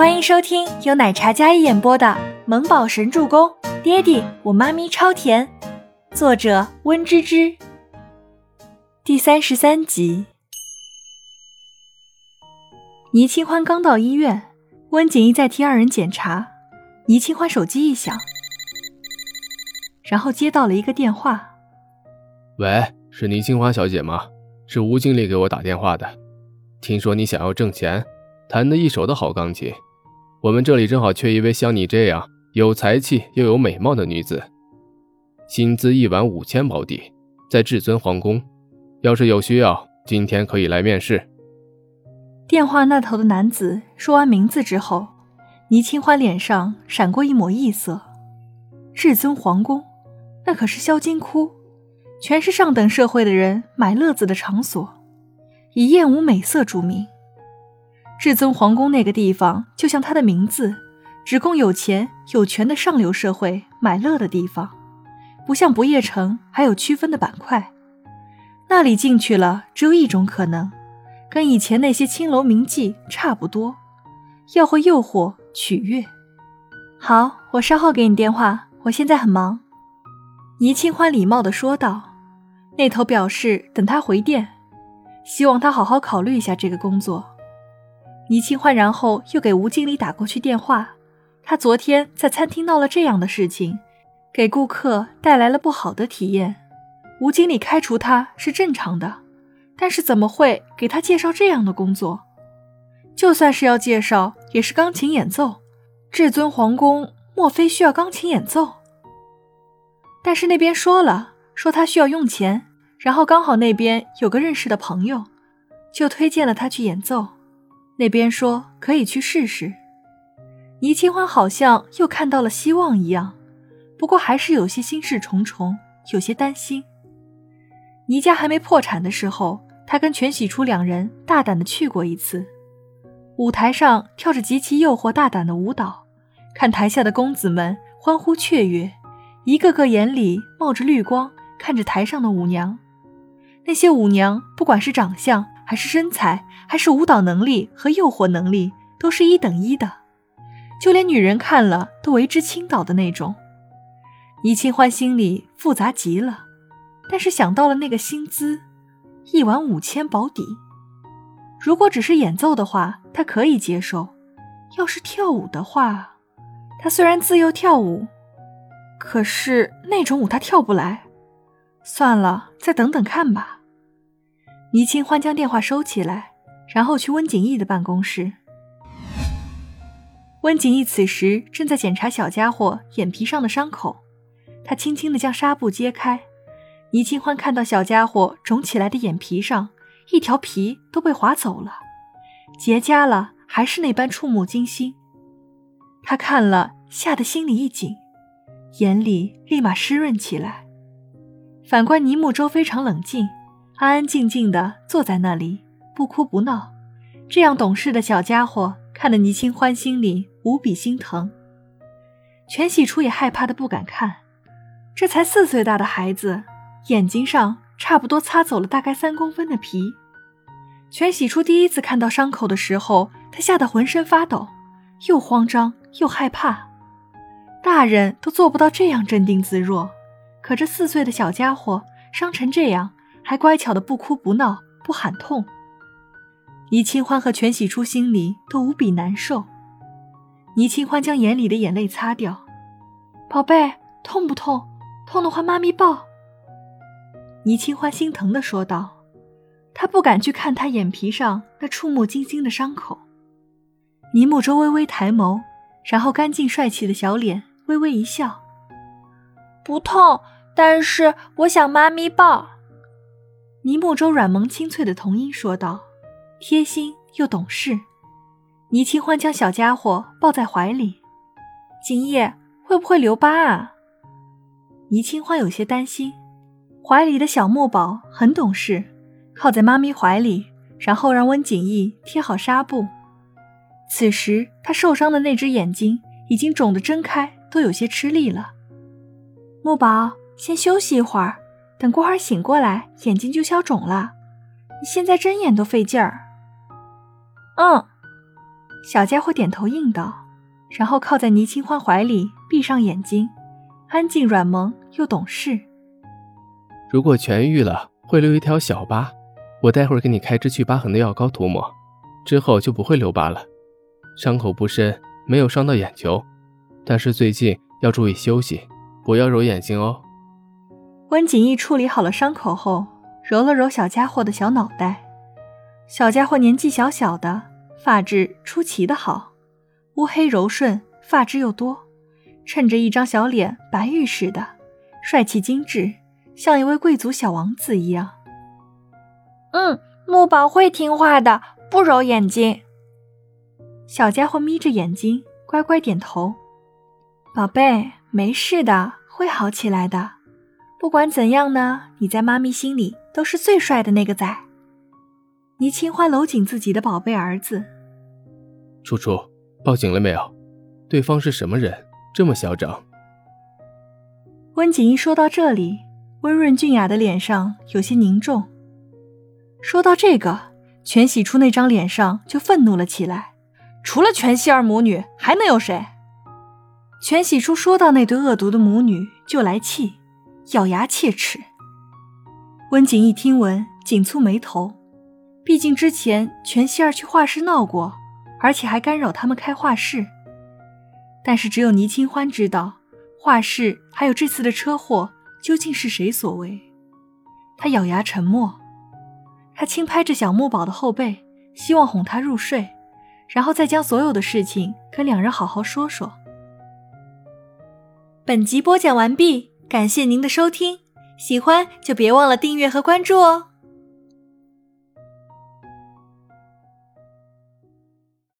欢迎收听由奶茶嘉一演播的《萌宝神助攻》，爹地我妈咪超甜，作者温芝芝。第三十三集。倪清欢刚到医院，温景逸在替二人检查。倪清欢手机一响，然后接到了一个电话：“喂，是倪清欢小姐吗？是吴经理给我打电话的，听说你想要挣钱，弹得一手的好钢琴。”我们这里正好缺一位像你这样有才气又有美貌的女子，薪资一晚五千保底，在至尊皇宫。要是有需要，今天可以来面试。电话那头的男子说完名字之后，倪清欢脸上闪过一抹异色。至尊皇宫，那可是销金窟，全是上等社会的人买乐子的场所，以艳舞美色著名。至尊皇宫那个地方，就像它的名字，只供有钱有权的上流社会买乐的地方，不像不夜城还有区分的板块。那里进去了，只有一种可能，跟以前那些青楼名妓差不多，要会诱惑取悦。好，我稍后给你电话，我现在很忙。倪清欢礼貌地说道。那头表示等他回电，希望他好好考虑一下这个工作。倪清欢然后又给吴经理打过去电话，他昨天在餐厅闹了这样的事情，给顾客带来了不好的体验。吴经理开除他是正常的，但是怎么会给他介绍这样的工作？就算是要介绍，也是钢琴演奏。至尊皇宫莫非需要钢琴演奏？但是那边说了，说他需要用钱，然后刚好那边有个认识的朋友，就推荐了他去演奏。那边说可以去试试，倪清欢好像又看到了希望一样，不过还是有些心事重重，有些担心。倪家还没破产的时候，他跟全喜初两人大胆的去过一次，舞台上跳着极其诱惑大胆的舞蹈，看台下的公子们欢呼雀跃，一个个眼里冒着绿光，看着台上的舞娘，那些舞娘不管是长相。还是身材，还是舞蹈能力和诱惑能力，都是一等一的，就连女人看了都为之倾倒的那种。倪清欢心里复杂极了，但是想到了那个薪资，一晚五千保底，如果只是演奏的话，他可以接受；要是跳舞的话，他虽然自幼跳舞，可是那种舞他跳不来。算了，再等等看吧。倪清欢将电话收起来，然后去温景逸的办公室。温景逸此时正在检查小家伙眼皮上的伤口，他轻轻地将纱布揭开。倪清欢看到小家伙肿起来的眼皮上，一条皮都被划走了，结痂了，还是那般触目惊心。他看了，吓得心里一紧，眼里立马湿润起来。反观倪木舟，非常冷静。安安静静地坐在那里，不哭不闹。这样懂事的小家伙，看得倪清欢心里无比心疼。全喜初也害怕的不敢看，这才四岁大的孩子，眼睛上差不多擦走了大概三公分的皮。全喜初第一次看到伤口的时候，他吓得浑身发抖，又慌张又害怕。大人都做不到这样镇定自若，可这四岁的小家伙伤成这样。还乖巧的不哭不闹不喊痛，倪清欢和全喜初心里都无比难受。倪清欢将眼里的眼泪擦掉，宝贝，痛不痛？痛的话，妈咪抱。倪清欢心疼的说道。她不敢去看他眼皮上那触目惊心的伤口。倪木舟微微抬眸，然后干净帅气的小脸微微一笑，不痛，但是我想妈咪抱。倪木舟软萌清脆的童音说道：“贴心又懂事。”倪清欢将小家伙抱在怀里：“景叶会不会留疤啊？”倪清欢有些担心。怀里的小木宝很懂事，靠在妈咪怀里，然后让温景逸贴好纱布。此时他受伤的那只眼睛已经肿得睁开都有些吃力了。木宝，先休息一会儿。等过会儿醒过来，眼睛就消肿了。你现在睁眼都费劲儿。嗯，小家伙点头应道，然后靠在倪清欢怀里，闭上眼睛，安静、软萌又懂事。如果痊愈了，会留一条小疤，我待会儿给你开支去疤痕的药膏涂抹，之后就不会留疤了。伤口不深，没有伤到眼球，但是最近要注意休息，不要揉眼睛哦。温锦逸处理好了伤口后，揉了揉小家伙的小脑袋。小家伙年纪小小的，发质出奇的好，乌黑柔顺，发质又多，衬着一张小脸白玉似的，帅气精致，像一位贵族小王子一样。嗯，木宝会听话的，不揉眼睛。小家伙眯着眼睛，乖乖点头。宝贝，没事的，会好起来的。不管怎样呢，你在妈咪心里都是最帅的那个仔。倪清欢搂紧自己的宝贝儿子。楚楚，报警了没有？对方是什么人？这么嚣张。温景一说到这里，温润俊雅的脸上有些凝重。说到这个，全喜初那张脸上就愤怒了起来。除了全希儿母女，还能有谁？全喜初说到那对恶毒的母女，就来气。咬牙切齿。温景逸听闻，紧蹙眉头。毕竟之前全希儿去画室闹过，而且还干扰他们开画室。但是只有倪清欢知道，画室还有这次的车祸究竟是谁所为。他咬牙沉默。他轻拍着小木宝的后背，希望哄他入睡，然后再将所有的事情跟两人好好说说。本集播讲完毕。感谢您的收听，喜欢就别忘了订阅和关注哦。